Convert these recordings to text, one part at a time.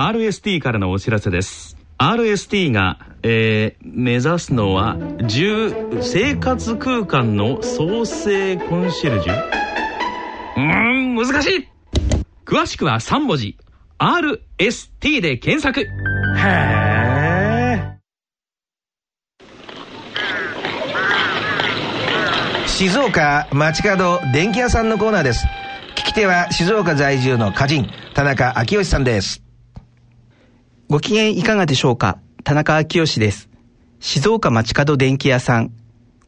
RST からのお知らせです。RST が、えー、目指すのは10生活空間の創生コンシェルジュ？うーん難しい。詳しくは3文字。RST で検索。へえ静岡街角電気屋さんのコーナーです。聞き手は静岡在住の歌人田中昭義さんです。ご機嫌いかがでしょうか？田中昭義です。静岡街角電気屋さん。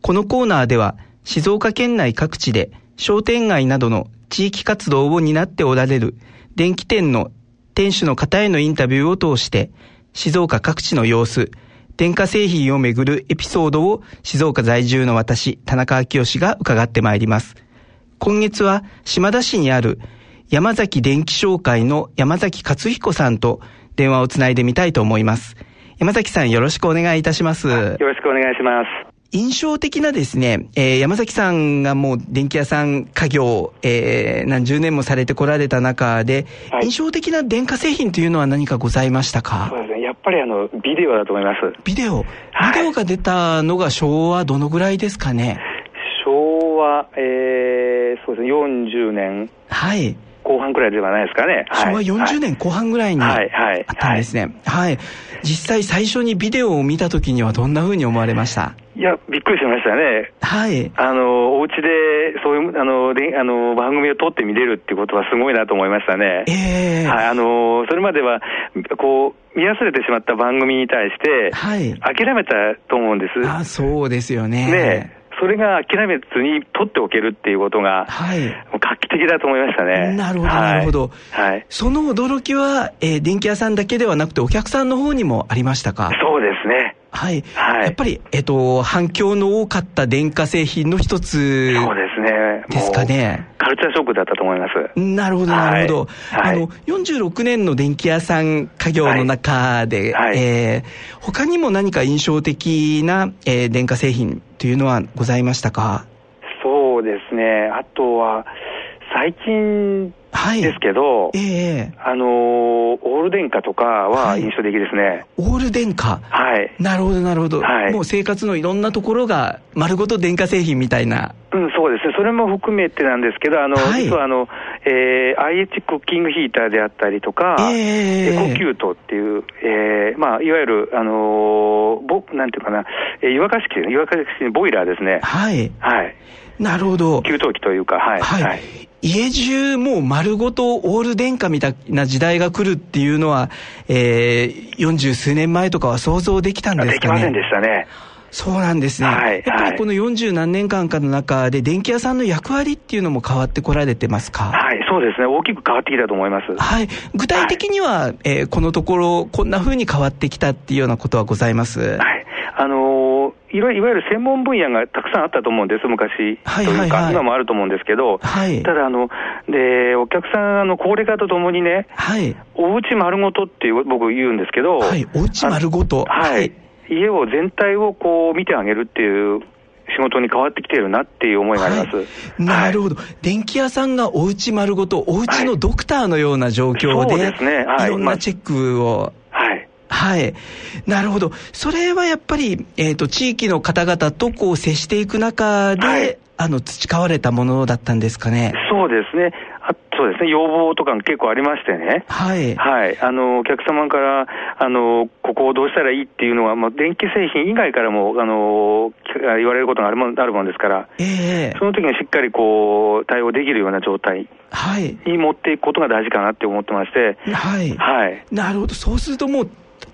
このコーナーでは、静岡県内各地で商店街などの地域活動を担っておられる電気店の店主の方へのインタビューを通して、静岡各地の様子、電化製品をめぐるエピソードを静岡在住の私、田中昭義が伺ってまいります。今月は島田市にある山崎電気商会の山崎克彦さんと電話をつないでみたいと思います。山崎さんよろしくお願いいたします。よろしくお願いします。印象的なですね、えー、山崎さんがもう電気屋さん家業、えー、何十年もされてこられた中で、はい、印象的な電化製品というのは何かございましたか？そうですね。やっぱりあの、ビデオだと思います。ビデオ、ビデオが出たのが昭和どのぐらいですかね？昭和、えー、そうですね、40年。はい。後半くらいではないですかね。昭和40年後半ぐらいにあったんですね。はい。実際最初にビデオを見たときにはどんなふうに思われました？いや、びっくりしましたね。はい。あの、お家で、そういう、あの、であの番組を撮って見れるってことはすごいなと思いましたね。ええー、はい、あの、それまでは、こう、見忘れてしまった番組に対して、はい。諦めたと思うんです。あ、そうですよね。ねそれが諦めずに取っておけるっていうことが、はい、画期的だと思いましたね。なるほど、なるほど。はい。その驚きは、えー、電気屋さんだけではなくて、お客さんの方にもありましたか？そうですね。はい。はい、やっぱり、えっ、と、反響の多かった電化製品の一つ。そうですね。ですかね。カルチャーショックだったと思います。なるほど、なるほど。はい、あの、46年の電気屋さん家業の中で、はい、えー、他にも何か印象的な、えー、電化製品というのはございましたか？そうですね。あとは、最近ですけど、はい、えー、あのー、オール電化とかは印象的ですね。はい、オール電化？はい。なるほど、なるほど、はい。もう生活のいろんなところが丸ごと電化製品みたいな。うん、そうですね。それも含めてなんですけど、あの、はい、実はあの、えー、IH クッキングヒーターであったりとか、えー、エコキュートっていう、えー、まあ、いわゆる、あのー、ぼ、なんていうかな、えー、湯沸かし器、湯沸かし器ボイラーですね。はい。はい。なるほど。給湯器というか、はい。はい。はい家中もう丸ごとオール電化みたいな時代が来るっていうのは、えー、40数年前とかは想像できたんですかね？できませんでしたね。そうなんですね。はい、やっぱりこの40何年間かの中で、電気屋さんの役割っていうのも変わってこられてますか？はい、そうですね。大きく変わってきたと思います。はい。具体的には、はい、えー、このところ、こんなふうに変わってきたっていうようなことはございます？はい。あのー、いわゆる専門分野がたくさんあったと思うんです、昔。というか、今もあると思うんですけど、はい、ただあので、お客さん、あの高齢化とともにね、はい、おうち丸ごとっていう、僕、言うんですけど、はい、おうち丸ごと。はい、家を全体をこう見てあげるっていう仕事に変わってきてるなっていう思いがあります。はい、なるほど、はい、電気屋さんがおうち丸ごと、おうちのドクターのような状況で、はい、ですね、はい、いろんなチェックを。はい。はい。なるほど。それはやっぱり、えっ、ー、と、地域の方々とこう接していく中で、はい、あの、培われたものだったんですかね？そうですね。あそうですね、要望とか結構ありましてね。はい。はい。あの、お客様から、あの、ここをどうしたらいいっていうのは、まあ、電気製品以外からも、あの、言われることがあるもんあるもんですから、ええー、その時にしっかりこう、対応できるような状態。はい。に持っていくことが大事かなって思ってまして。はい。はい。なるほど。そうするともう、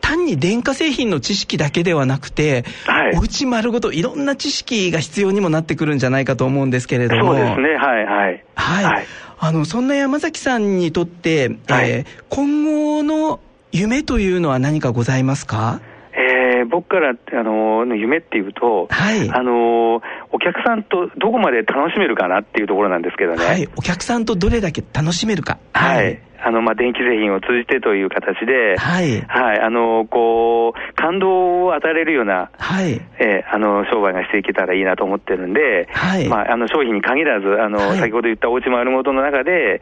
単に電化製品の知識だけではなくて、はい、おうち丸ごといろんな知識が必要にもなってくるんじゃないかと思うんですけれども。そうですね、はい、はい。はい。はい、あの、そんな山崎さんにとって、はい、えー、今後の夢というのは何かございますか？えー、僕からあの夢っていうと、はい、あのお客さんとどこまで楽しめるかなっていうところなんですけどね。はい、お客さんとどれだけ楽しめるか。はい。あの、まあ、電気製品を通じてという形で、はい。はい。あの、こう、感動を与えれるような、はい。えー、あの、商売がしていけたらいいなと思ってるんで、はい。まあ、あの、商品に限らず、あの、はい、先ほど言ったおうち丸ごとの中で、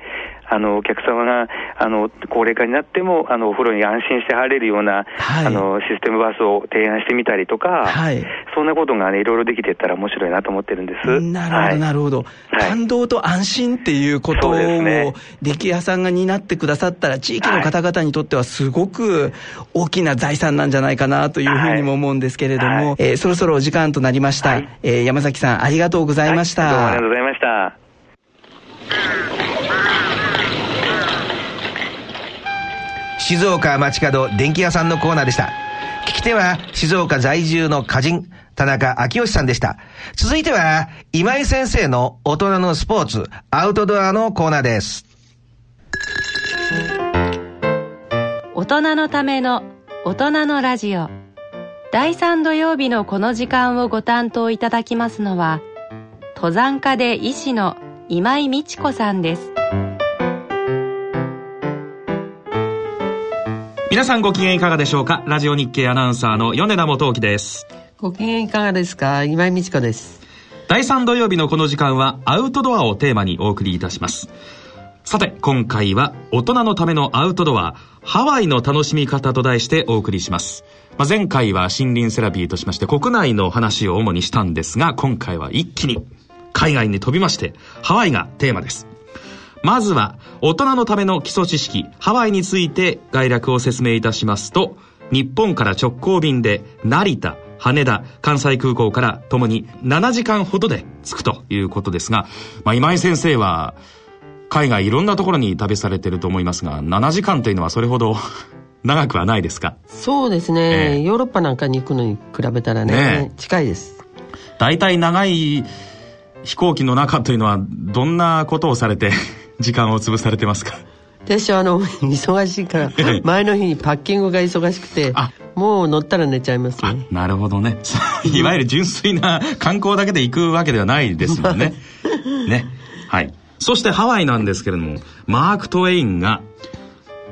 あの、お客様が、あの、高齢化になっても、あの、お風呂に安心して入れるような、はい、あの、システムバスを提案してみたりとか、はい、そんなことがね、いろいろできていったら面白いなと思ってるんです。なるほど、なるほど。感動と安心っていうことを、ね、電気屋さんが担ってくださったら、地域の方々にとってはすごく大きな財産なんじゃないかなというふうにも思うんですけれども、えー、そろそろお時間となりました。えー、山崎さん、ありがとうございました。どうもありがとうございました。静岡町角電気屋さんのコーナーでした。聞き手は静岡在住の歌人、田中昭義さんでした。続いては、今井先生の大人のスポーツ、アウトドアのコーナーです。大人のための大人のラジオ。第3土曜日のこの時間をご担当いただきますのは、登山家で医師の今井美智子さんです。皆さんご機嫌いかがでしょうか？ラジオ日経アナウンサーの米田元樹です。ご機嫌いかがですか？今井美智子です。第3土曜日のこの時間はアウトドアをテーマにお送りいたしますさて今回は大人のためのアウトドアハワイの楽しみ方と題してお送りします、まあ、前回は森林セラピーとしまして国内の話を主にしたんですが今回は一気に海外に飛びましてハワイがテーマです。まずは、大人のための基礎知識、ハワイについて概略を説明いたしますと、日本から直行便で成田、羽田、関西空港からともに7時間ほどで着くということですが、まあ、今井先生は、海外いろんなところに旅されてると思いますが、7時間というのはそれほど 長くはないですか？そうですね、えー、ヨーロッパなんかに行くのに比べたらね、ね近いです。大体長い飛行機の中というのはどんなことをされて 時間を潰されてますか？私はあの忙しいから前の日にパッキングが忙しくてもう乗ったら寝ちゃいますね。なるほどね。いわゆる純粋な観光だけで行くわけではないですもんね。ね。はいそしてハワイなんですけれどもマーク・トウェインが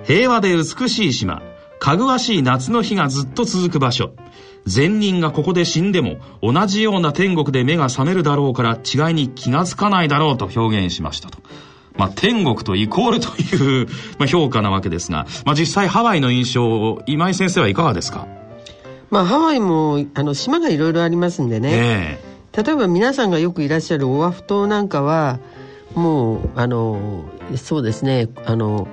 平和で美しい島かぐわしい夏の日がずっと続く場所。善人がここで死んでも同じような天国で目が覚めるだろうから違いに気がつかないだろうと表現しましたと。まあ、天国とイコールという、まあ、評価なわけですが、まあ、実際ハワイの印象、今井先生はいかがですか？まあ、ハワイも、あの、島がいろいろありますんでね。例えば皆さんがよくいらっしゃるオアフ島なんかは、もう、あの、そうですね、あの、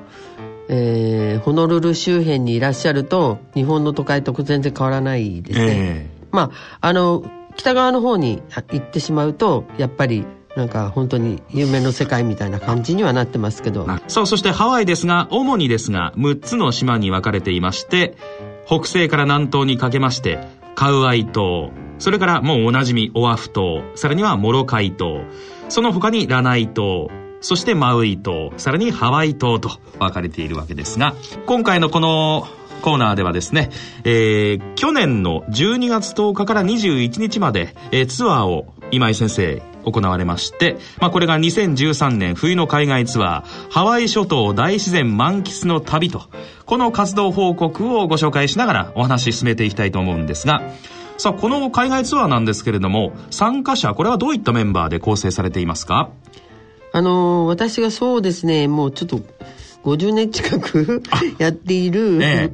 えー、ホノルル周辺にいらっしゃると、日本の都会と全然変わらないですね。まあ、あの、北側の方に行ってしまうと、やっぱり、なんか本当に夢の世界みたいな感じにはなってますけど。さあそしてハワイですが主にですが6つの島に分かれていまして北西から南東にかけましてカウアイ島それからもうおなじみオアフ島さらにはモロカイ島その他にラナイ島そしてマウイ島さらにハワイ島と分かれているわけですが今回のこのコーナーではですね、えー、去年の12月10日から21日まで、えー、ツアーを今井先生行われまして、まあ、これが2013年冬の海外ツアー、ハワイ諸島大自然満喫の旅と、この活動報告をご紹介しながらお話し進めていきたいと思うんですが、さあ、この海外ツアーなんですけれども、参加者、これはどういったメンバーで構成されていますか？あのー、私がそうですね、もうちょっと、50年近くやっている、ね、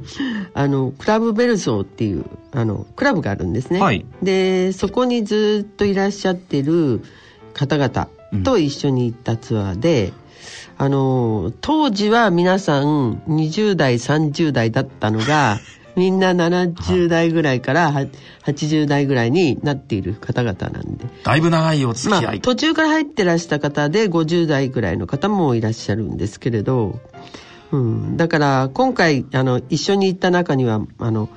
あの、クラブベルソーっていう、あの、クラブがあるんですね。はい、で、そこにずっといらっしゃってる方々と一緒に行ったツアーで、うん、あの、当時は皆さん20代、30代だったのが、みんな70代ぐらいから80代ぐらいになっている方々なんで。だいぶ長いお付き合い。まあ、途中から入ってらした方で50代ぐらいの方もいらっしゃるんですけれど、うん、だから今回あの一緒に行った中にはあの、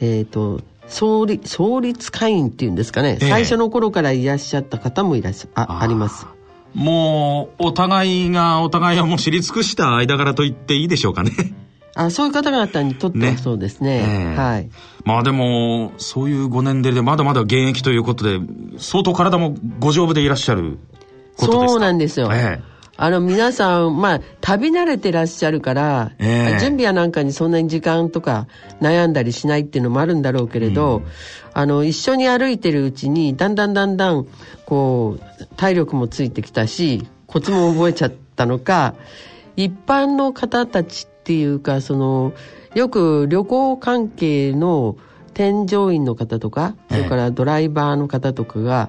えっ、ー、と創立創立会員っていうんですかね、えー、最初の頃からいらっしゃった方もいらっしゃああります。もうお互いがお互いをもう知り尽くした間柄と言っていいでしょうかねあそういう方々にとってはそうですね、ねえ。ー、はい。まあでもそういうご年齢でまだまだ現役ということで相当体もご丈夫でいらっしゃるそうなんですよ、えーあの皆さん、まあ、旅慣れてらっしゃるから、えー、準備やなんかにそんなに時間とか悩んだりしないっていうのもあるんだろうけれど、うん、あの、一緒に歩いてるうちに、だんだんだんだん、こう、体力もついてきたし、コツも覚えちゃったのか、一般の方たちっていうかそのよく旅行関係の添乗員の方とか、それからドライバーの方とかが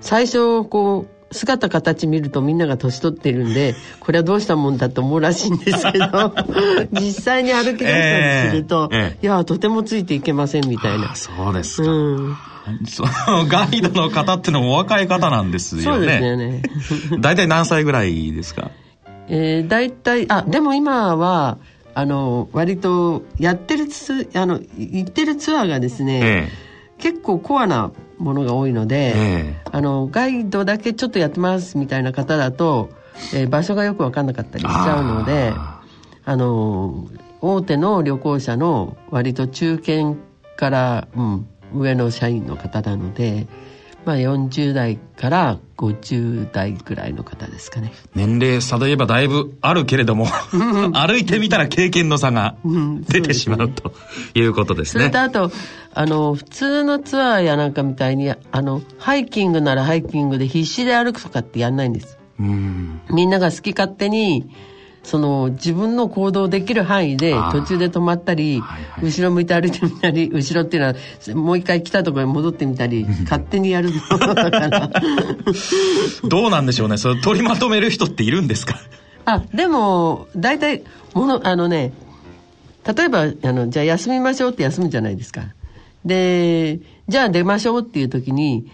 最初こう姿形見るとみんなが年取ってるんで これはどうしたもんだと思うらしいんですけど 実際に歩き出したりすると、えーえー、いやとてもついていけませんみたいな。そうですか、うん。そのガイドの方っていうのもお若い方なんですよね。そうですよね。大体何歳ぐらいですか？えー、大体、あ、でも今は、あの、割とやってるつ、あの、行ってるツアーがですね、ええ、結構コアなものが多いので、えー、あのガイドだけちょっとやってますみたいな方だと、えー、場所がよく分かんなかったりしちゃうのであの大手の旅行者の割と中堅から、うん、上の社員の方なので。まあ、40代から50代ぐらいの方ですかね年齢差で言えばだいぶあるけれども歩いてみたら経験の差が出てしまう、ということですね。それとあとあの普通のツアーやなんかみたいにあのハイキングならハイキングで必死で歩くとかってやんないんです。みんなが好き勝手にその自分の行動できる範囲で途中で止まったり、はいはい、後ろ向いて歩いてみたり 後ろっていうのはもう一回来たところに戻ってみたり勝手にやるの。だからどうなんでしょうね。それ取りまとめる人っているんですか？あでも大体ものあのね例えばあのじゃあ休みましょうって休むじゃないですか。でじゃあ出ましょうっていう時に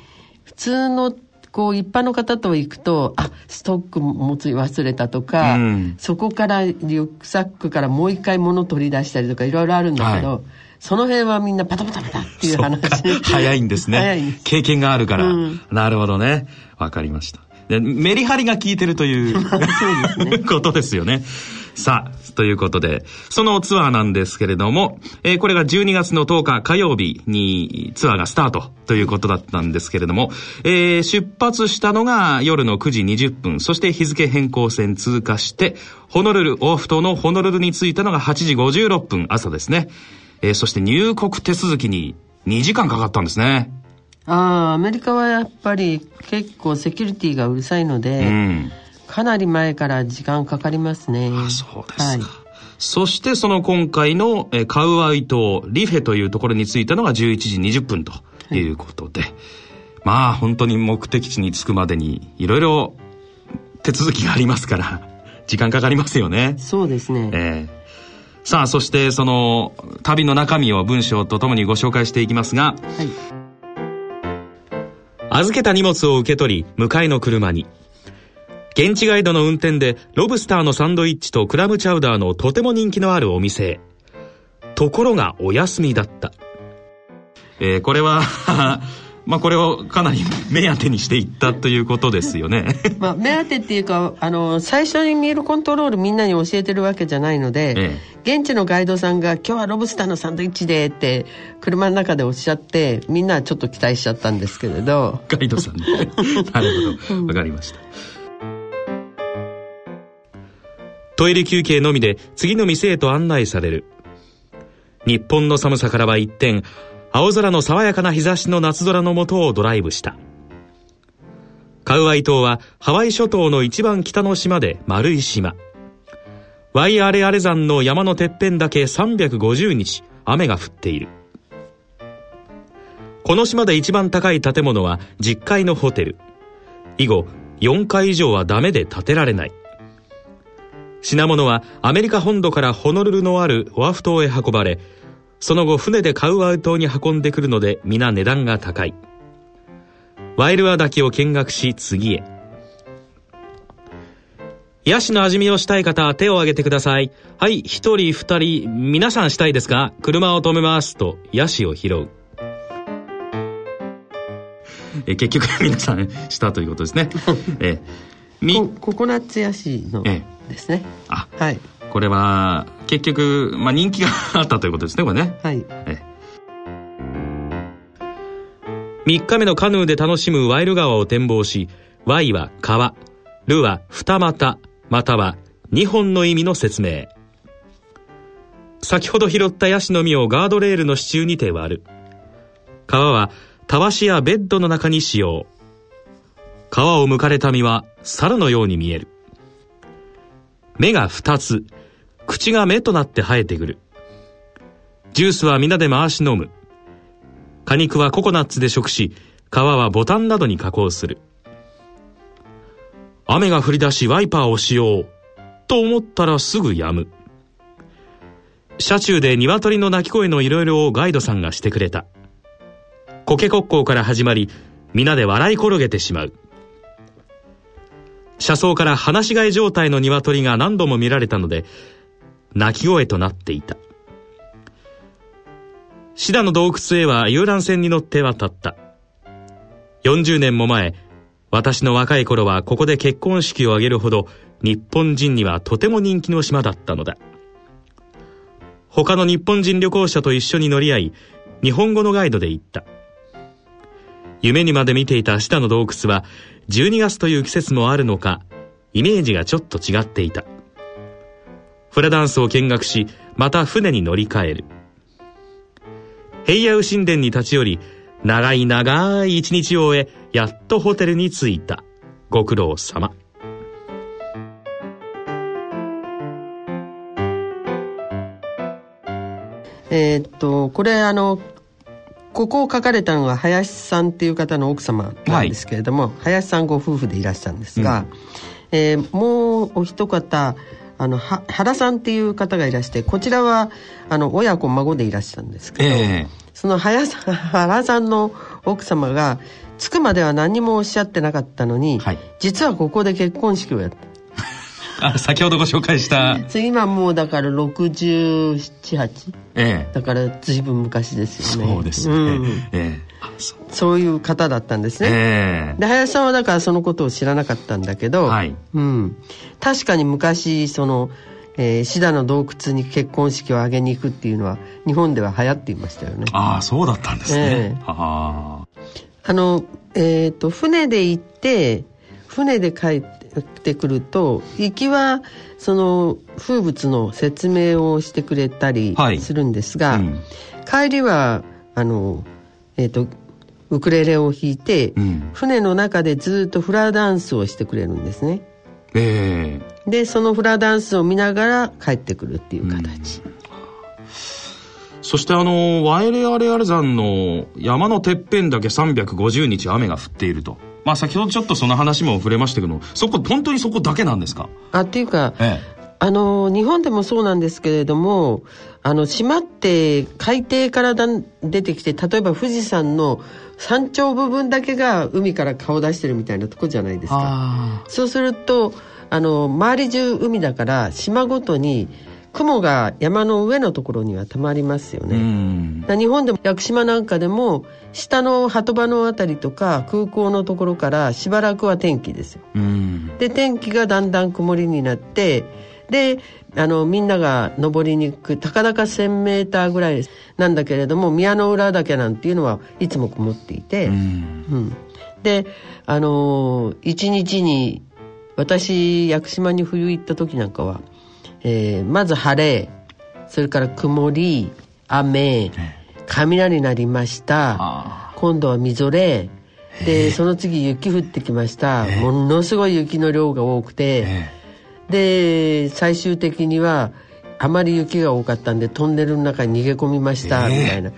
普通のこう一般の方と行くとあストック持つ忘れたとか、うん、そこからリュックサックからもう一回物取り出したりとかいろいろあるんだけど、はい、その辺はみんなパタパタパタっていう話。早いんですね。経験があるから、うん、なるほどね。わかりました。でメリハリが効いてるという ね、ことですよねさあ、ということで、そのツアーなんですけれども、えー、これが12月の10日火曜日にツアーがスタートということだったんですけれども、えー、出発したのが夜の9時20分、そして日付変更線通過して、ホノルル、オアフ島のホノルルに着いたのが8時56分、朝ですね。えー、そして入国手続きに2時間かかったんですね。ああ、アメリカはやっぱり結構セキュリティがうるさいので、うんかなり前から時間かかりますね。あそうですか。はいそしてその今回のカウアイ島リフェというところに着いたのが11時20分ということで、はい、まあ本当に目的地に着くまでにいろいろ手続きがありますから 時間かかりますよね。そうですね。えー、さあそしてその旅の中身を文章とともにご紹介していきますが、はい、預けた荷物を受け取り迎えの車に現地ガイドの運転でロブスターのサンドイッチとクラムチャウダーのとても人気のあるお店へ。ところがお休みだった。えー、これは まあこれをかなり目当てにしていったということですよね。まあ目当てっていうかあの最初にミールコントロールみんなに教えてるわけじゃないので、ええ、現地のガイドさんが「今日はロブスターのサンドイッチで」って車の中でおっしゃってみんなちょっと期待しちゃったんですけれど。ガイドさんね。なるほど。わかりました、トイレ休憩のみで次の店へと案内される。日本の寒さからは一転、青空の爽やかな日差しの夏空の下をドライブした。カウアイ島はハワイ諸島の一番北の島で丸い島。ワイアレアレ山の山のてっぺんだけ350日雨が降っている。この島で一番高い建物は10階のホテル。以後、4階以上はダメで建てられない。品物はアメリカ本土からホノルルのあるオアフ島へ運ばれ、その後船でカウアウ島に運んでくるので皆値段が高い。ワイルア滝を見学し次へ。ヤシの味見をしたい方、手を挙げてください。はい、一人二人、皆さんしたいですか車を止めます。と、ヤシを拾う。え結局皆さんしたということですね。えコココナッツヤシの。ええですね。あ、はい。これは結局、まあ、人気があったということですねこれね。はい。え3日目のカヌーで楽しむワイル川を展望し Y は川ルは二股または2本の意味の説明先ほど拾ったヤシの実をガードレールの支柱にて割る川はたわしやベッドの中に使用皮を剥かれた実は猿のように見える。目が2つ口が目となって生えてくる。ジュースは皆で回し飲む。果肉はココナッツで食し皮はボタンなどに加工する。雨が降り出しワイパーをしようと思ったらすぐ止む。車中で鶏の鳴き声のいろいろをガイドさんがしてくれた。コケコッコーから始まり皆で笑い転げてしまう。車窓から放し飼い状態の鶏が何度も見られたので鳴き声となっていた。シダの洞窟へは遊覧船に乗って渡った。40年も前私の若い頃はここで結婚式を挙げるほど日本人にはとても人気の島だったのだ。他の日本人旅行者と一緒に乗り合い日本語のガイドで行った。夢にまで見ていたシダの洞窟は12月という季節もあるのかイメージがちょっと違っていた。フラダンスを見学しまた船に乗り換える。平野神殿に立ち寄り長い長い一日を終えやっとホテルに着いたご苦労様。えー、っとこれあのここを書かれたのは林さんっていう方の奥様なんですけれども、はい、林さんご夫婦でいらっしゃるんですが、うん、えー、もうお一方あの原さんっていう方がいらしてこちらはあの親子孫でいらっしゃるんですけど、えー、その原さん 原さんの奥様が着くまでは何もおっしゃってなかったのに、はい、実はここで結婚式をやってあ先ほどご紹介した。今もうだから678、ええ、だから随分昔ですよね。そうですね、うん、ええ。そう。いう方だったんですね、えー、で林さんはだからそのことを知らなかったんだけど、はい。うん、確かに昔その、えー、シダの洞窟に結婚式を挙げに行くっていうのは日本では流行っていましたよね。ああそうだったんですね、えー、あ。あのえっ、ー、と船で行って船で帰ってくると行きはその風物の説明をしてくれたりするんですが、はいうん、帰りはあのえっ、ー、とウクレレを弾いて、うん、船の中でずっとフラダンスをしてくれるんですね。えー、でそのフラダンスを見ながら帰ってくるっていう形。うん、そしてあのワイレアレアル山の山のてっぺんだけ350日雨が降っていると。まあ先ほどちょっとその話も触れましたけどそこ本当にそこだけなんですか？あっていうか、ええ、あの日本でもそうなんですけれどもあの島って海底からだ出てきて例えば富士山の山頂部分だけが海から顔出してるみたいなとこじゃないですか。そうするとあの周り中海だから島ごとに雲が山の上のところにはたまりますよね。日本でも屋久島なんかでも下の鳩場の辺りとか空港のところからしばらくは天気ですよ。で天気がだんだん曇りになってであのみんなが登りに行くたかだか1,000メーターぐらいなんだけれども宮の浦岳なんていうのはいつも曇っていて、うん、うん、であの一日に私屋久島に冬行った時なんかは、えー、まず晴れそれから曇り雨雷鳴りました。今度はみぞれ。でその次雪降ってきました。ものすごい雪の量が多くて。で最終的にはあまり雪が多かったんでトンネルの中に逃げ込みましたみたいな、えー、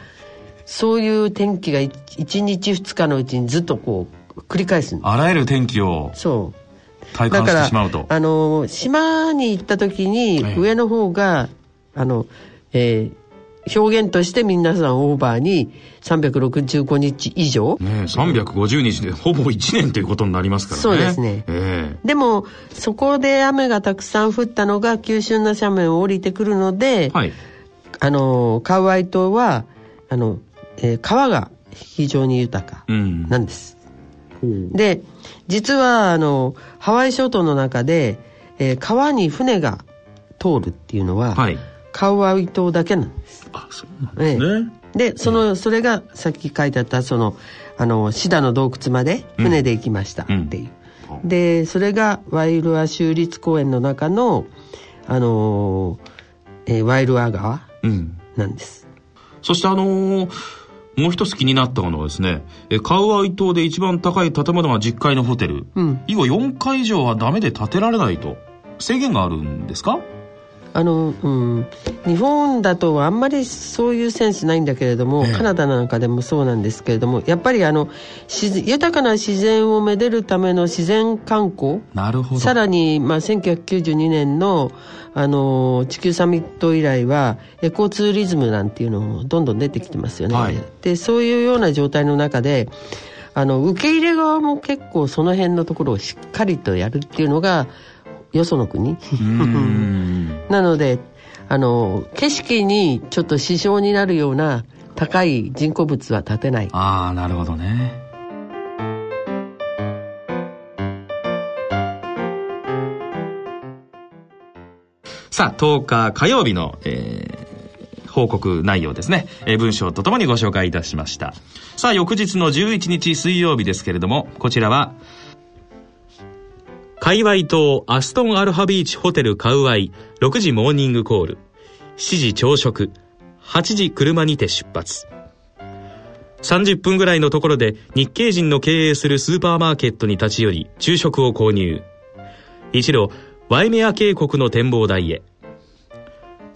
そういう天気が1日2日のうちにずっとこう繰り返すあらゆる天気を。そう体感してしまうとあの島に行った時に上の方が、あのえー、表現として皆さんオーバーに365日以上。ね350日でほぼ1年ということになりますからね。そうですね。えー、でも、そこで雨がたくさん降ったのが急峻な斜面を降りてくるので、はい、あの、カウアイ島は、あの、えー、川が非常に豊かなんです。うん、で、実は、あの、ハワイ諸島の中で、えー、川に船が通るっていうのは、はいカウアイ島だけなんです。あ、そうなんですね。で、その、それがさっき書いてあった、その、あの、シダの洞窟まで船で行きましたっていう。うん、で、それがワイルア州立公園の中の、あのえー、ワイルア川なんです。うん、そしてあのー、もう一つ気になったのはですね、えカウアイ島で一番高い建物が10階のホテル。うん、以後4階以上はダメで建てられないと。制限があるんですか？あの、うん、日本だとあんまりそういうセンスないんだけれども、えカナダなんかでもそうなんですけれどもやっぱりあの豊かな自然をめでるための自然観光。なるほど。さらに、まあ、1992年のあの地球サミット以来はエコツーリズムなんていうのもどんどん出てきてますよね。はい、でそういうような状態の中であの受け入れ側も結構その辺のところをしっかりとやるっていうのがよその国。なのであの景色にちょっと支障になるような高い人工物は建てない。ああなるほどねさあ10日火曜日の、えー、報告内容ですね、えー、文章とともにご紹介いたしました。さあ翌日の11日水曜日ですけれどもこちらは界隈島アストンアルファビーチホテルカウアイ6時モーニングコール。7時朝食。8時車にて出発。30分ぐらいのところで日系人の経営するスーパーマーケットに立ち寄り昼食を購入。一路ワイメア渓谷の展望台へ。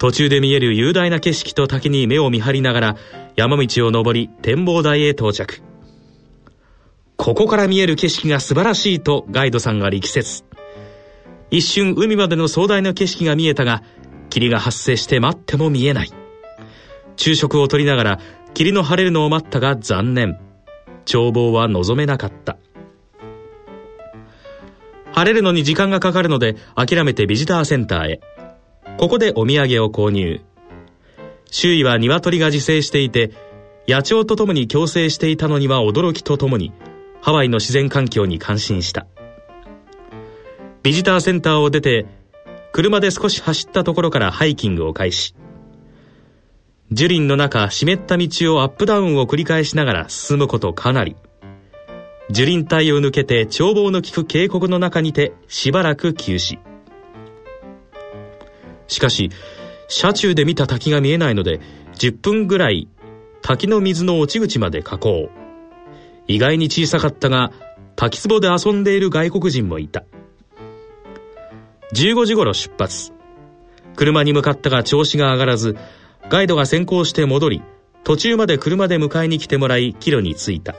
途中で見える雄大な景色と滝に目を見張りながら山道を登り展望台へ到着ここから見える景色が素晴らしいとガイドさんが力説。一瞬海までの壮大な景色が見えたが、霧が発生して待っても見えない。昼食をとりながら霧の晴れるのを待ったが残念。眺望は望めなかった。晴れるのに時間がかかるので諦めてビジターセンターへ。ここでお土産を購入。周囲は鶏が自生していて、野鳥と共に共生していたのには驚きとともに、ハワイの自然環境に感心した。ビジターセンターを出て、車で少し走ったところからハイキングを開始。樹林の中、湿った道をアップダウンを繰り返しながら進むことかなり。樹林帯を抜けて眺望の効く渓谷の中にてしばらく休止。しかし、車中で見た滝が見えないので、10分ぐらい滝の水の落ち口まで下降。意外に小さかったが、滝壺で遊んでいる外国人もいた。15時頃出発。車に向かったが調子が上がらず、ガイドが先行して戻り、途中まで車で迎えに来てもらい、帰路に着いた。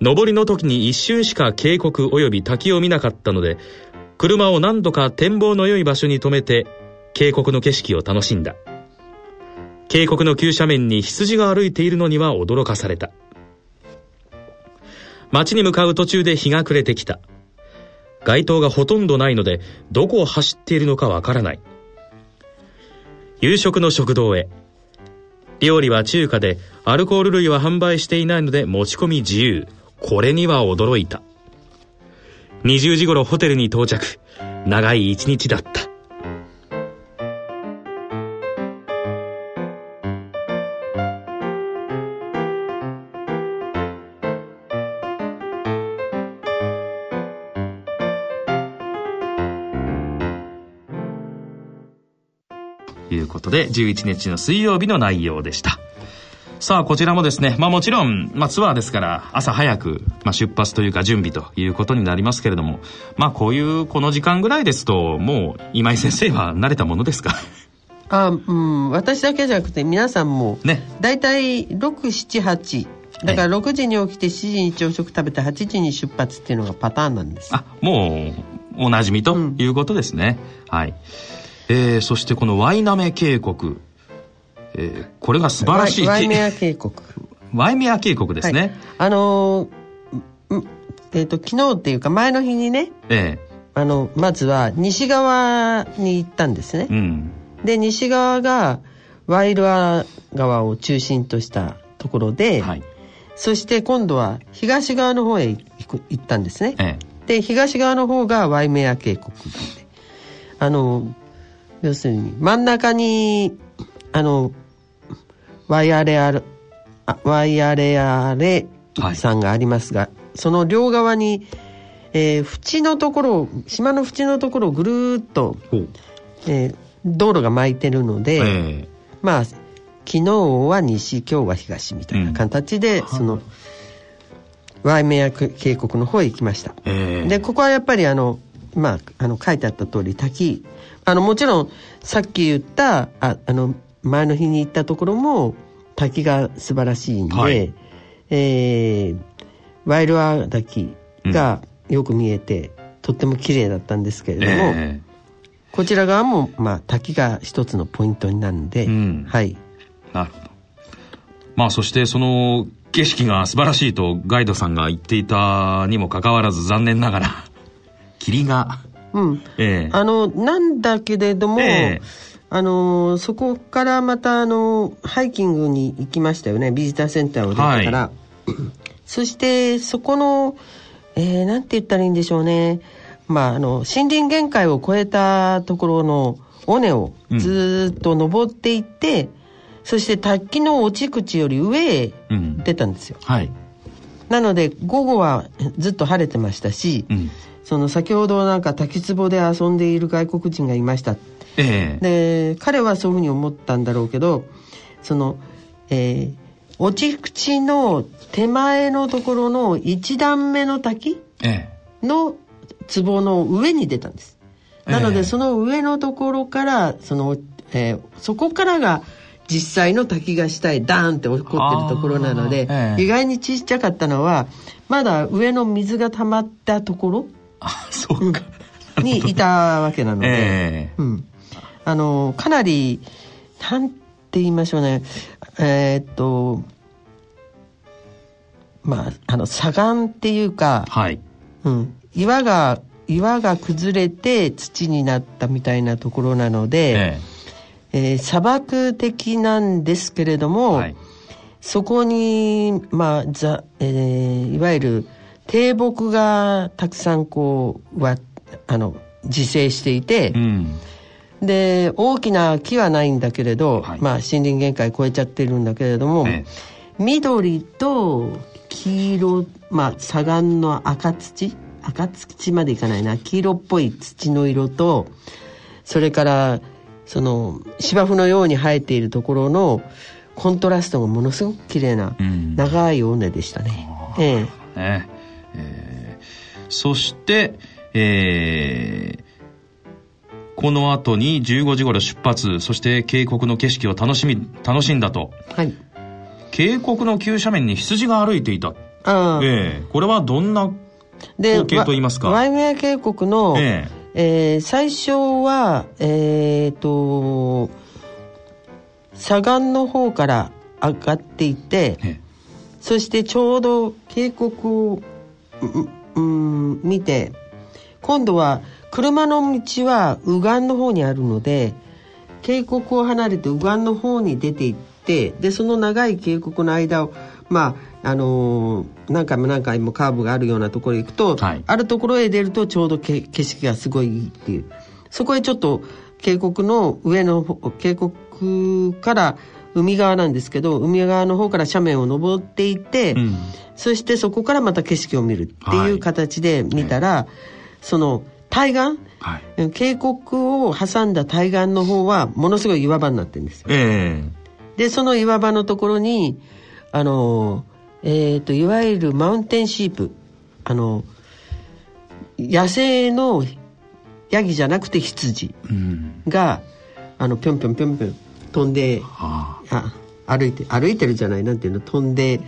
上りの時に一瞬しか渓谷及び滝を見なかったので、車を何度か展望の良い場所に止めて、渓谷の景色を楽しんだ。渓谷の急斜面に羊が歩いているのには驚かされた。街に向かう途中で日が暮れてきた。街灯がほとんどないので、どこを走っているのかわからない。夕食の食堂へ。料理は中華で、アルコール類は販売していないので持ち込み自由。これには驚いた。20時頃ホテルに到着。長い一日だった。ことで、11日の水曜日の内容でした。さあ、こちらもですね、まあもちろん、まあツアーですから、朝早く、まあ出発というか準備ということになりますけれども、まあこういうこの時間ぐらいですと、もう今井先生は慣れたものですか？あうん、私だけじゃなくて皆さんも、ね、大体6、7、8、だから6時に起きて7時に朝食食べて8時に出発っていうのがパターンなんです。あ、もう、おなじみということですね。うん、はい。えー、そしてこのワイナメ渓谷、えー、これが素晴らしい。ワイメア渓谷。ワイメア渓谷ですね、はい、あのー、えっ、ー、と昨日っていうか前の日にね、えー、あのまずは西側に行ったんですね、うん、で西側がワイルア川を中心としたところで、はい、そして今度は東側の方へ行ったんですね、ええ、で東側の方がワイメア渓谷。あの要するに真ん中にあのワイヤレアワイヤレアレさんがありますが、はい、その両側に、えー、縁のところ島の縁のところをぐるっと、えー、道路が巻いてるので、えー、まあ昨日は西今日は東みたいな形で、うん、そのワイメア渓谷の方へ行きました、えー、でここはやっぱりあのまあ、あの書いてあった通り滝あのもちろんさっき言ったああの前の日に行ったところも滝が素晴らしいんで、はい、えー、ワイルア滝がよく見えて、うん、とっても綺麗だったんですけれども、えー、こちら側も、まあ、滝が一つのポイントになるんで、うん、はい。なるほど。まあそしてその景色が素晴らしいとガイドさんが言っていたにもかかわらず残念ながら霧がうん、ええ、あのなんだけれども、えあのそこからまたあのハイキングに行きましたよね。ビジターセンターを出てから、はい、そしてそこの、えー、なんて言ったらいいんでしょうね。まああの森林限界を超えたところの尾根をずっと登っていって、うん、そして滝の落ち口より上へ出たんですよ、うん、はい。なので午後はずっと晴れてましたし、うん、その先ほどなんか滝壺で遊んでいる外国人がいました。ええ、で彼はそういうふうに思ったんだろうけどその、えー、落ち口の手前のところの1段目の滝の壺の上に出たんです。なので、その上のところからその、えー、そこからが実際の滝が下へダーンって起こってるところなので、え意外にちっちゃかったのはまだ上の水が溜まったところあそうか。にいたわけなので、えー、うん、あのかなりなんて言いましょうね。えー、っとまああの砂岩っていうか、はい。うん、岩が岩が崩れて土になったみたいなところなので、ええ。えー、砂漠的なんですけれども、はい、そこに、まあざえー、いわゆる低木がたくさんこうはあの自生していて、うん、で大きな木はないんだけれど、はい、まあ森林限界超えちゃってるんだけれども、ええ、緑と黄色まあ砂岩の赤土赤土までいかないな。黄色っぽい土の色とそれからその芝生のように生えているところのコントラストがものすごく綺麗な長い尾根でしたね。うん、ええ。ねえ。ー、そして、えー、この後に15時頃出発、そして渓谷の景色を楽しみ、楽しんだと。はい。渓谷の急斜面に羊が歩いていた。ああ。ええー、これはどんな光景と言いますか？ワイメア渓谷の、えええー、最初は、えっ、ー、と、左岸の方から上がっていて、ええ、そしてちょうど渓谷を、うん、見て、今度は車の道は右岸の方にあるので渓谷を離れて右岸の方に出て行ってでその長い渓谷の間をまああのー、何回も何回もカーブがあるようなところへ行くと、はい、あるところへ出るとちょうど景色がすごいいいっていう。そこへちょっと渓谷の上の渓谷から海側なんですけど海側の方から斜面を登っていって、うん、そしてそこからまた景色を見るっていう形で見たら、はい、その対岸、はい、渓谷を挟んだ対岸の方はものすごい岩場になってるんですよ。えー、でその岩場のところにあのえっ、ー、といわゆるマウンテンシープあの野生のヤギじゃなくて羊が、うん、あのぴょんぴょんぴょんぴょん飛んで、はあ、歩いて歩いてるじゃないなんていうの飛んで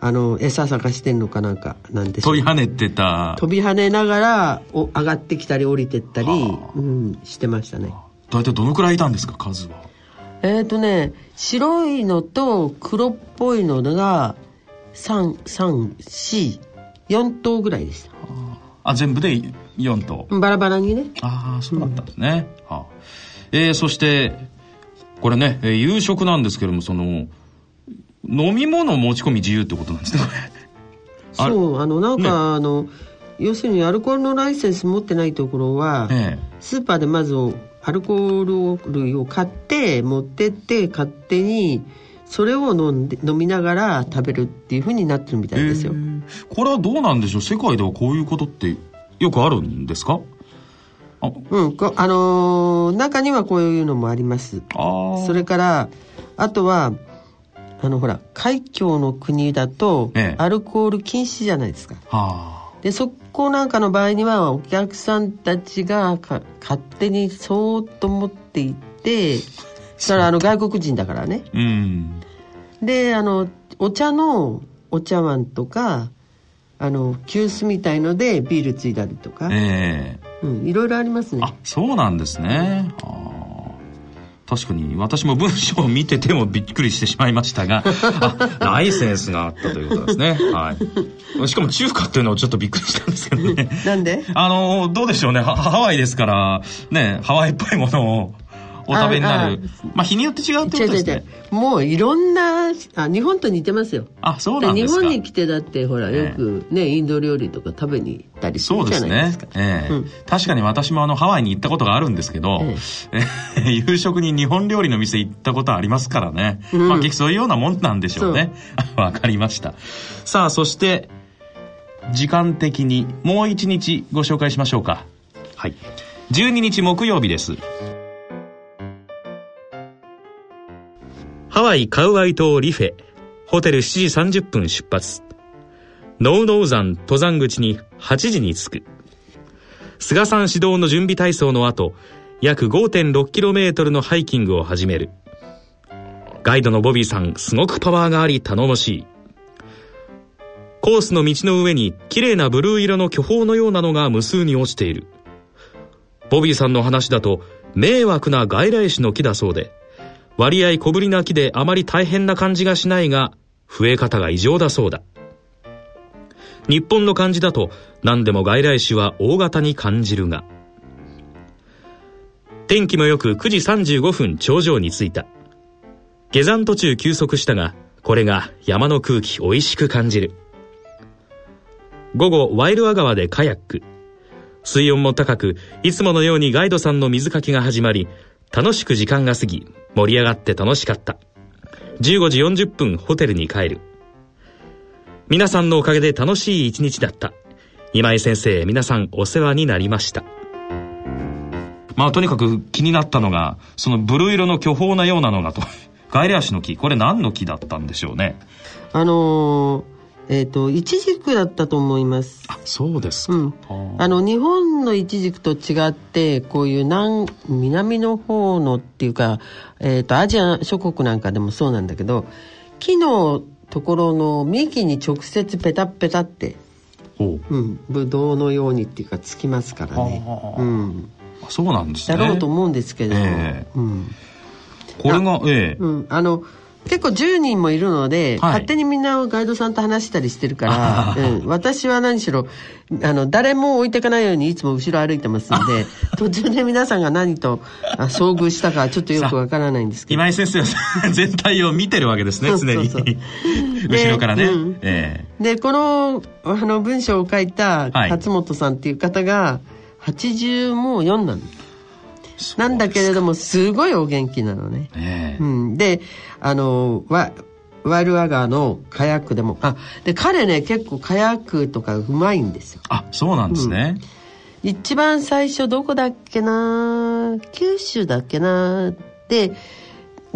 あの餌探してんのかなんかなんです飛び跳ねてた。飛び跳ねながらお上がってきたり降りてったり、うん、してましたね。大体どのくらいいたんですか数は？えっ、ー、とね白いのと黒っぽいのが334頭ぐらいでした。あ全部で4頭。バラバラにね。ああそうだったんですね、うん、はあ、えー、そしてこれね、えー、夕食なんですけどもその飲み物持ち込み自由ってことなんですね。そうあのなんか、ね、あの要するにアルコールのライセンス持ってないところは、ええ、スーパーでまずアルコール類を買って持ってって勝手にそれを飲んで飲みながら食べるっていうふうになってるみたいですよ、えー、これはどうなんでしょう？世界ではこういうことってよくあるんですか？あうんあのー、中にはこういうのもあります。それからあとはあのほら海峡の国だとアルコール禁止じゃないですか、はあ、でそこなんかの場合にはお客さんたちが勝手にそーっと持っていって それはあの外国人だからね、うん、であのお茶のお茶碗とかあの急須みたいのでビールついだりとか、えーうん、いろいろありますね。あそうなんですね。あ確かに私も文章を見ててもびっくりしてしまいましたが あライセンスがあったということですね。はい。しかも中華っていうのはちょっとびっくりしたんですけどね。なんで？あのどうでしょうね。ハワイですからねハワイっぽいものをお食べになる。まあ日によって違うってことですね。もういろんなあ日本と似てますよ。あそうなんですか。日本に来てだってほらよくね、インド料理とか食べに行ったりするじゃないですか。そうですね、ええ、うん、確かに私もあのハワイに行ったことがあるんですけど、ええ、夕食に日本料理の店行ったことありますからね、うん、まあそういうようなもんなんでしょうね。わかりました。さあそして時間的にもう一日ご紹介しましょうか。はい。12日木曜日ですハワイカウアイ島リフェ、ホテル7時30分出発。ノウノウ山登山口に8時に着く。菅さん指導の準備体操の後、約 5.6km のハイキングを始める。ガイドのボビーさん、すごくパワーがあり頼もしい。コースの道の上に綺麗なブルー色の巨峰のようなのが無数に落ちている。ボビーさんの話だと、迷惑な外来種の木だそうで、割合小ぶりな木であまり大変な感じがしないが、増え方が異常だそうだ。日本の感じだと何でも外来種は大型に感じるが。天気もよく9時35分頂上に着いた。下山途中休息したが、これが山の空気美味しく感じる。午後、ワイルア川でカヤック。水温も高く、いつものようにガイドさんの水かきが始まり、楽しく時間が過ぎ、盛り上がって楽しかった。15時40分ホテルに帰る。皆さんのおかげで楽しい一日だった。今井先生、皆さんお世話になりました。まあとにかく気になったのが、そのブルー色の巨峰なようなのがと。ガイレアシの木、これ何の木だったんでしょうね。あのーえっ、ー、と、イチジクだったと思います。あ、そうですか。うん、あの、日本のイチジクと違って、こういう南、南の方のっていうか、えっ、ー、と、アジア諸国なんかでもそうなんだけど、木のところの幹に直接ペタペタって、うん、ブドウのようにっていうかつきますからね。うん。そうなんですね。だろうと思うんですけど、えー、うん。これが、ええー、うん。あの、結構10人もいるので、はい、勝手にみんなガイドさんと話したりしてるから、うん、私は何しろあの誰も置いていかないようにいつも後ろ歩いてますんで途中で皆さんが何と遭遇したかちょっとよくわからないんですけど。今井先生は 全体を見てるわけですね常に。後ろからね、うん。えー、でこのあの文章を書いた勝本さんっていう方が80もう4なんですなんだけれども、すごいお元気なのね。え。ー、うん、で、あの、ワワイルアガーのカヤックでも、あ、で、彼ね、結構カヤックとかうまいんですよ。あ、そうなんですね。うん、一番最初どこだっけな？九州だっけな？で、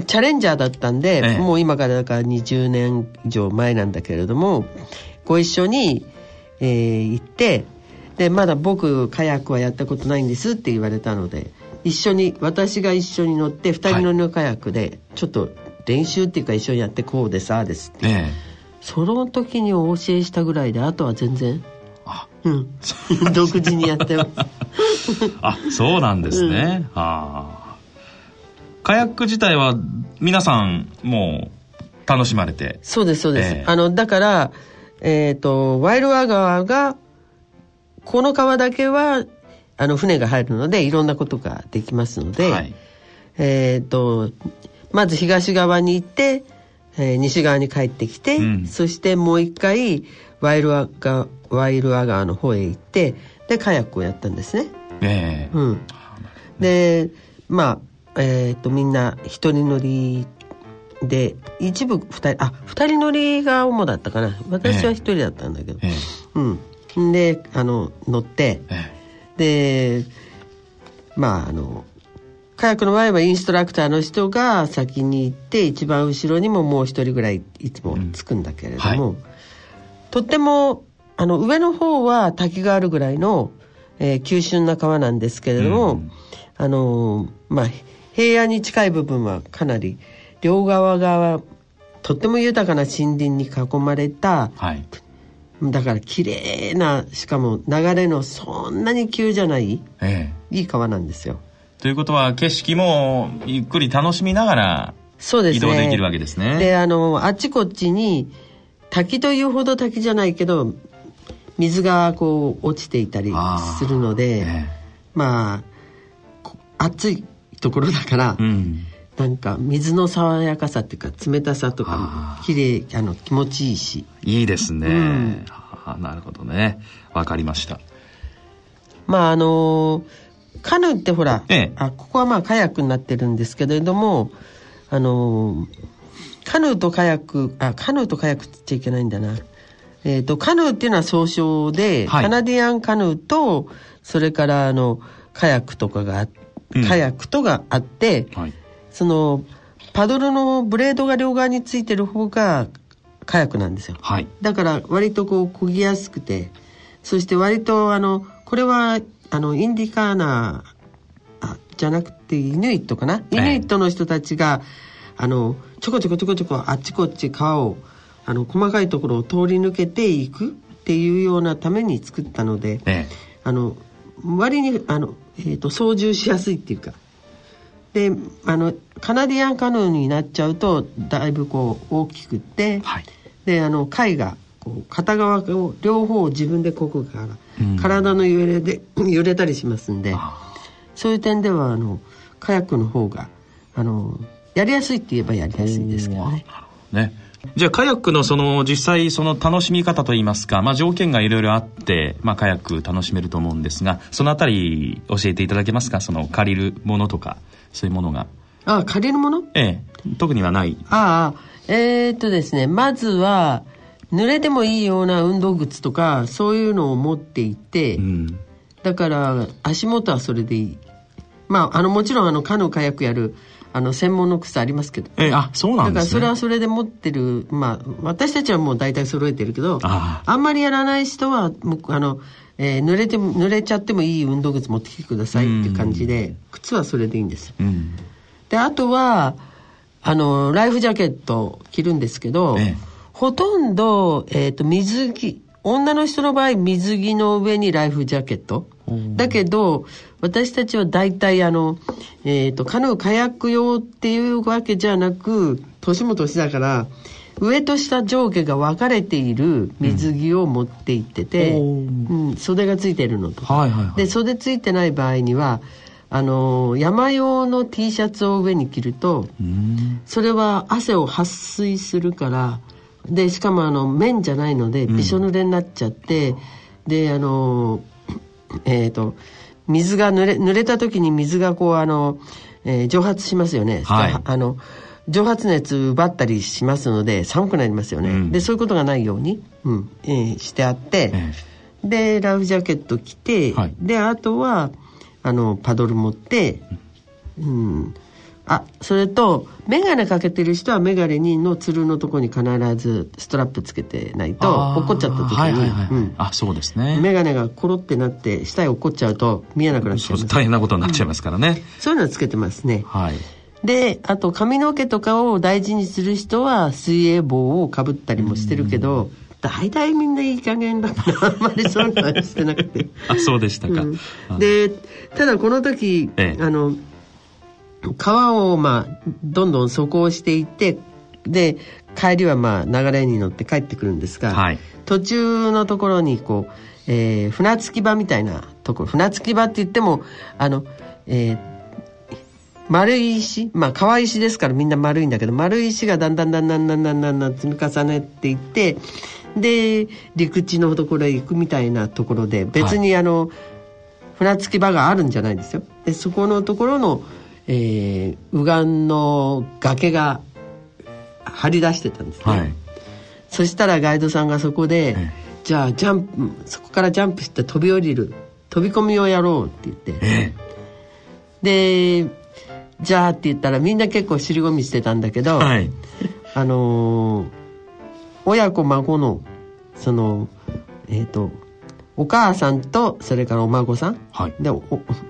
チャレンジャーだったんで、ええ、もう今からだから20年以上前なんだけれども、ご一緒に、えー、行って、で、まだ僕、カヤックはやったことないんですって言われたので、一緒に私が一緒に乗って二人乗りのカヤックでちょっと練習っていうか一緒にやってこうですああですって、ええ、その時にお教えしたぐらいであとは全然あ。うん。独自にやってます。あそうなんですね、うん、はあ。カヤック自体は皆さんもう楽しまれて。そうですそうです、えあのだからえっ、ー、とワイルワ川がこの川だけはあの船が入るのでいろんなことができますので、はい、えっ、ー、とまず東側に行って、えー、西側に帰ってきて、うん、そしてもう一回ワイルアガワイルア川の方へ行ってでカヤックをやったんですね。えー、うん、でまあえっ、ー、とみんな一人乗りで一部二人あ二人乗りが主だったかな。私は一人だったんだけど、えー、うん。であの乗って、えーでまああのカヤックの場合はインストラクターの人が先に行って一番後ろにももう一人ぐらいいつもつくんだけれども、うんはい、とってもあの、上の方は滝があるぐらいの、えー、急峻な川なんですけれども、うん、あのー、まあ、平野に近い部分はかなり、両側がとっても豊かな森林に囲まれた、はい、だから綺麗なしかも流れのそんなに急じゃない、ええ、いい川なんですよ。ということは景色もゆっくり楽しみながらそうですね。移動できるわけですね。であのあっちこっちに滝というほど滝じゃないけど水がこう落ちていたりするので、ええ、まあ暑いところだから、うん、なんか水の爽やかさっていうか冷たさとかも綺麗あの気持ちいいし。いいですね、うん、なるほどね。わかりました。まああのカヌーってほら、ええ、あここはまあカヤックになってるんですけれどもあのカヌーとカヤックあカヌーとカヤックって言っちゃいけないんだな。えっ、ー、とカヌーっていうのは総称で、はい、カナディアンカヌーとそれからあのカヤックとかがカヤックとがあって、うんはいそのパドルのブレードが両側についてる方がカヤックなんですよ、はい、だから割とこう漕ぎやすくてそして割とあのこれはあのインディカーナあじゃなくてイヌイットかな、イヌイットの人たちがあのちょこちょこちょこちょこあっちこっち川をあの細かいところを通り抜けていくっていうようなために作ったので、ええ、あの割にあの、えーと操縦しやすいっていうかであのカナディアンカヌーになっちゃうとだいぶこう大きくって、はい、であの貝がこう片側を両方を自分でこぐから、うん、体の揺れで揺れたりしますんでそういう点ではあのカヤックの方があのやりやすいって言えばやりやすいですけどね。ねじゃあカヤックのその実際その楽しみ方といいますか、まあ、条件がいろいろあって、まあ、カヤック楽しめると思うんですがそのあたり教えていただけますか？その借りるものとかそういうものが。ああ、借りるもの？ええ。特にはない。ああ、えー、っとですね、まずは、濡れてもいいような運動靴とか、そういうのを持っていて、うん、だから、足元はそれでいい。まあ、あの、もちろん、あの、カヌーカヤックやる、あの、専門の靴ありますけど。えあ、そうなんですね。だから、それはそれで持ってる、まあ、私たちはもう大体揃えてるけど、ああ。んまりやらない人は、もう、あの、えー、濡れても濡れちゃってもいい運動靴持ってきてくださいっていう感じで、靴はそれでいいんですよ、うん、であとはあのライフジャケット着るんですけど、ええ、ほとんど、えーと、水着女の人の場合水着の上にライフジャケット。だけど私たちは大体あの、えーとカヌーカヤック用っていうわけじゃなく年も年だから上と下上下が分かれている水着を持って行ってて、うん。うん、袖がついてるのと、はいはいはい、で袖ついてない場合にはあの山用の T シャツを上に着るとそれは汗を撥水するからでしかもあの綿じゃないのでびしょ濡れになっちゃって、うん、であのえっ、ー、と水が濡れ濡れた時に水がこうあの、えー、蒸発しますよね。はい、あの蒸発熱奪ったりしますので寒くなりますよね、うん、でそういうことがないように、うんえー、してあって、ええ、でライフジャケット着て、はい、であとはあのパドル持って、うん、あそれと眼鏡かけてる人は眼鏡にのつるのとこに必ずストラップつけてないと落っこっちゃった時に、はいはいはい、うん、あそうですね。眼鏡がコロってなって下へ落っこっちゃうと見えなくなっちゃいます。大変なことになっちゃいますからね、うん、そういうのつけてますね。はい。で、あと髪の毛とかを大事にする人は水泳帽をかぶったりもしてるけど、大体みんないい加減だからあんまりそういうのはしてなくて。あそうでしたか、うん、でただこの時、ええ、あの川をまあどんどん走行していってで帰りはまあ流れに乗って帰ってくるんですが、はい、途中のところにこう、えー、船着き場みたいなところ船着き場って言ってもあのえー丸い石まあ川石ですからみんな丸いんだけど丸い石がだんだんだんだんだんだんだんだん積み重ねていってで陸地のところへ行くみたいなところで別にあの、はい、船着き場があるんじゃないですよ。でそこのところの、えー、右岸の崖が張り出してたんですね、はい、そしたらガイドさんがそこで、ええ、じゃあジャンプそこからジャンプして飛び降りる飛び込みをやろうって言って、え、でじゃあって言ったらみんな結構尻込みしてたんだけど、はい、あのー、親子孫のその、えっ、ー、とお母さんとそれからお孫さん、はい、でお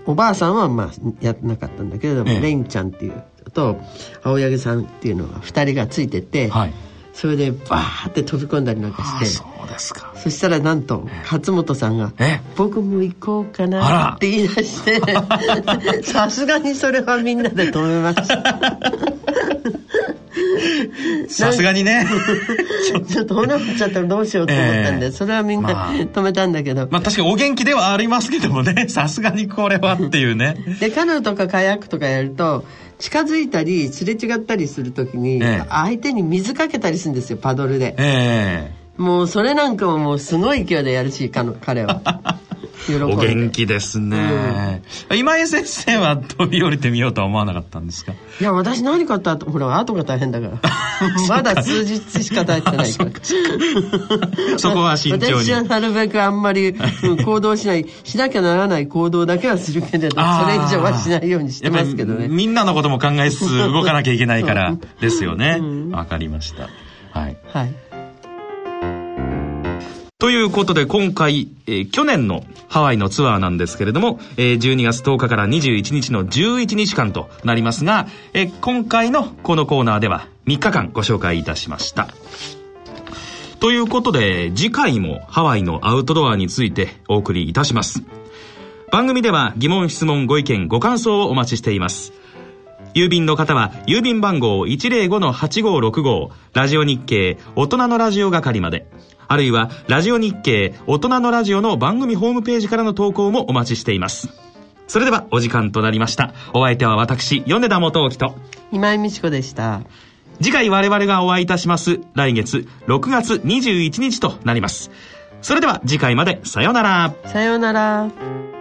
おばあさんはまあやってなかったんだけれども、ええ、レインちゃんっていうと青柳さんっていうのが2人がついてて、はい、それでバーって飛び込んだりなんかして。そうですか。そしたらなんと勝本さんが「僕も行こうかな」って言い出して。さすがにそれはみんなで止めました。さすがにね。ちょっと骨折っちゃったらどうしようと思ったんで、えー、それはみんな止めたんだけど、まあ確かにお元気ではありますけどもね。さすがにこれはっていうね。でカヌーとかカヤックとかやると近づいたりすれ違ったりする時に、相手に水かけたりするんですよパドルで、えー、もうそれなんかももうすごい勢いでやるし彼は お元気ですね、うん、今井先生は飛び降りてみようとは思わなかったんですか？いや私何かあった？ほら後が大変だから。まだ数日しか経ってないから。そこは慎重に。私はなるべくあんまり行動しない。しなきゃならない行動だけはするけれどそれ以上はしないようにしてますけどね。みんなのことも考えつつ動かなきゃいけないから ですよね。わ、うん、かりました。はい、はいということで今回、えー、去年のハワイのツアーなんですけれども、えー、12月10日から21日の11日間となりますが、えー、今回のこのコーナーでは3日間ご紹介いたしました。ということで次回もハワイのアウトドアについてお送りいたします。番組では疑問質問ご意見ご感想をお待ちしています。郵便の方は郵便番号105-8565ラジオ日経大人のラジオ係まで。あるいは、ラジオ日経大人のラジオの番組ホームページからの投稿もお待ちしています。それではお時間となりました。お相手は私、米田元興と、今井美智子でした。次回我々がお会いいたします。来月6月21日となります。それでは次回までさようなら。さようなら。